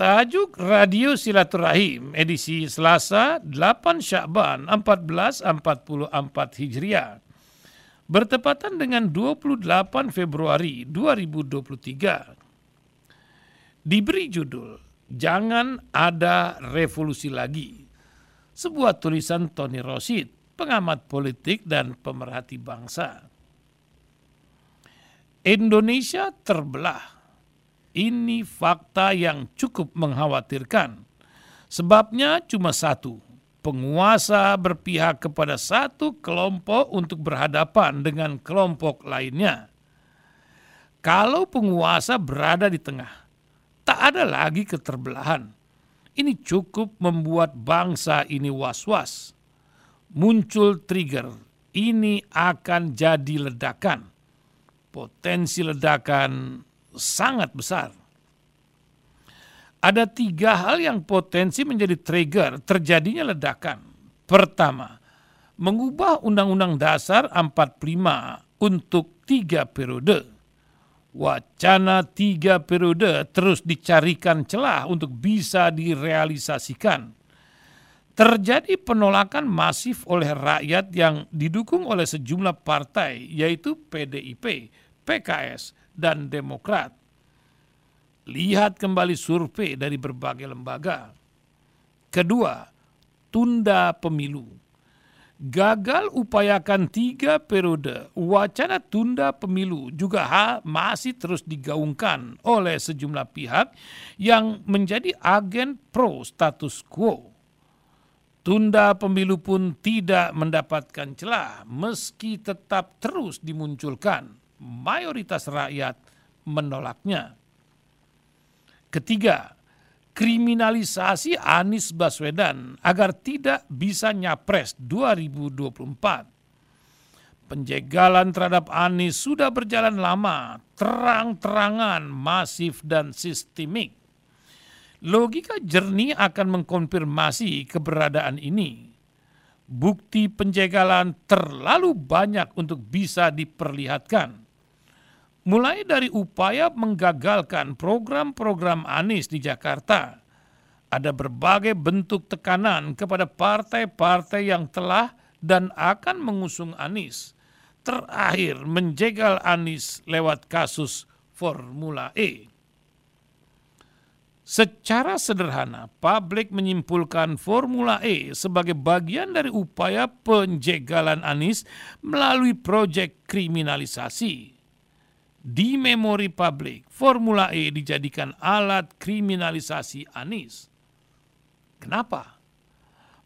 Bertajuk Radio Silaturahim edisi Selasa 8 Syakban 1444 Hijriah. Bertepatan dengan 28 Februari 2023. Diberi judul Jangan Ada Revolusi Lagi. Sebuah tulisan Tony Rosid, pengamat politik dan pemerhati bangsa. Indonesia terbelah ini fakta yang cukup mengkhawatirkan. Sebabnya cuma satu, penguasa berpihak kepada satu kelompok untuk berhadapan dengan kelompok lainnya. Kalau penguasa berada di tengah, tak ada lagi keterbelahan. Ini cukup membuat bangsa ini was-was. Muncul trigger, ini akan jadi ledakan. Potensi ledakan sangat besar. Ada tiga hal yang potensi menjadi trigger terjadinya ledakan. Pertama, mengubah Undang-Undang Dasar 45 untuk tiga periode. Wacana tiga periode terus dicarikan celah untuk bisa direalisasikan. Terjadi penolakan masif oleh rakyat yang didukung oleh sejumlah partai, yaitu PDIP, PKS, dan Demokrat. Lihat kembali survei dari berbagai lembaga. Kedua, tunda pemilu. Gagal upayakan tiga periode, wacana tunda pemilu juga masih terus digaungkan oleh sejumlah pihak yang menjadi agen pro status quo. Tunda pemilu pun tidak mendapatkan celah meski tetap terus dimunculkan mayoritas rakyat menolaknya. Ketiga, kriminalisasi Anies Baswedan agar tidak bisa nyapres 2024. Penjegalan terhadap Anies sudah berjalan lama, terang-terangan, masif, dan sistemik. Logika jernih akan mengkonfirmasi keberadaan ini bukti penjegalan terlalu banyak untuk bisa diperlihatkan mulai dari upaya menggagalkan program-program Anies di Jakarta, ada berbagai bentuk tekanan kepada partai-partai yang telah dan akan mengusung Anies. Terakhir menjegal Anies lewat kasus Formula E. Secara sederhana, publik menyimpulkan Formula E sebagai bagian dari upaya penjegalan Anies melalui proyek kriminalisasi di memori publik, Formula E dijadikan alat kriminalisasi Anies. Kenapa?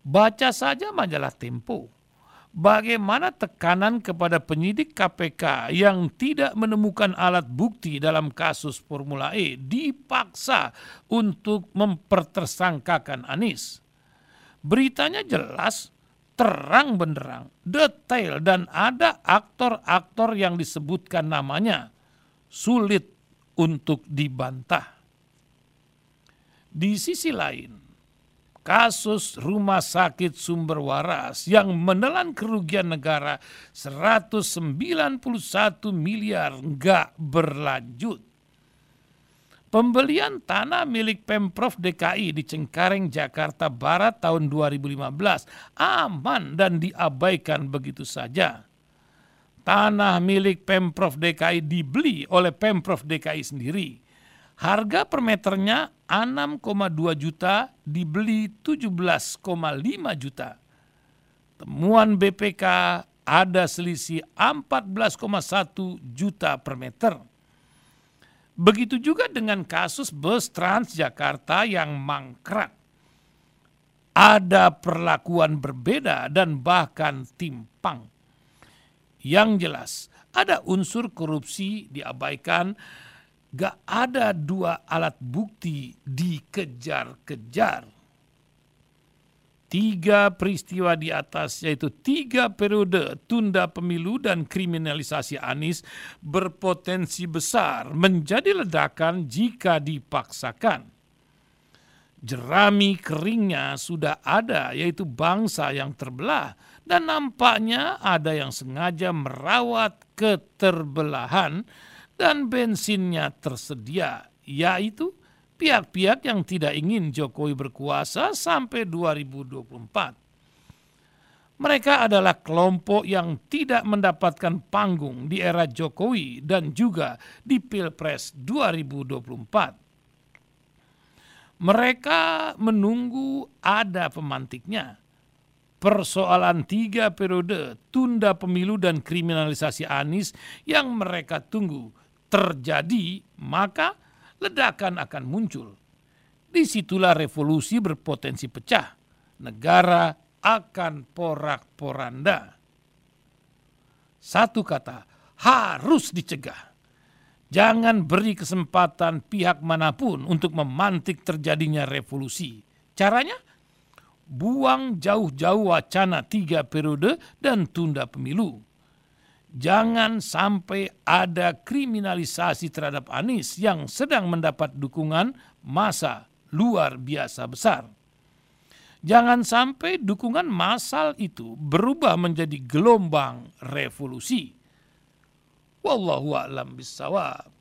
Baca saja majalah Tempo. Bagaimana tekanan kepada penyidik KPK yang tidak menemukan alat bukti dalam kasus Formula E dipaksa untuk mempertersangkakan Anies. Beritanya jelas, terang benderang, detail dan ada aktor-aktor yang disebutkan namanya sulit untuk dibantah. Di sisi lain, kasus rumah sakit sumber waras yang menelan kerugian negara 191 miliar nggak berlanjut. Pembelian tanah milik Pemprov DKI di Cengkareng, Jakarta Barat tahun 2015 aman dan diabaikan begitu saja tanah milik Pemprov DKI dibeli oleh Pemprov DKI sendiri. Harga per meternya 6,2 juta dibeli 17,5 juta. Temuan BPK ada selisih 14,1 juta per meter. Begitu juga dengan kasus bus Transjakarta yang mangkrak. Ada perlakuan berbeda dan bahkan timpang yang jelas ada unsur korupsi diabaikan, gak ada dua alat bukti dikejar-kejar. Tiga peristiwa di atas yaitu tiga periode tunda pemilu dan kriminalisasi Anies berpotensi besar menjadi ledakan jika dipaksakan jerami keringnya sudah ada, yaitu bangsa yang terbelah, dan nampaknya ada yang sengaja merawat keterbelahan, dan bensinnya tersedia, yaitu pihak-pihak yang tidak ingin Jokowi berkuasa sampai 2024. Mereka adalah kelompok yang tidak mendapatkan panggung di era Jokowi dan juga di Pilpres 2024. Mereka menunggu ada pemantiknya. Persoalan tiga periode, tunda pemilu dan kriminalisasi Anies yang mereka tunggu terjadi, maka ledakan akan muncul. Di situlah revolusi berpotensi pecah. Negara akan porak-poranda. Satu kata, harus dicegah. Jangan beri kesempatan pihak mana pun untuk memantik terjadinya revolusi. Caranya? Buang jauh-jauh wacana tiga periode dan tunda pemilu. Jangan sampai ada kriminalisasi terhadap Anies yang sedang mendapat dukungan masa luar biasa besar. Jangan sampai dukungan massal itu berubah menjadi gelombang revolusi. Wallahu a'lam bisawab.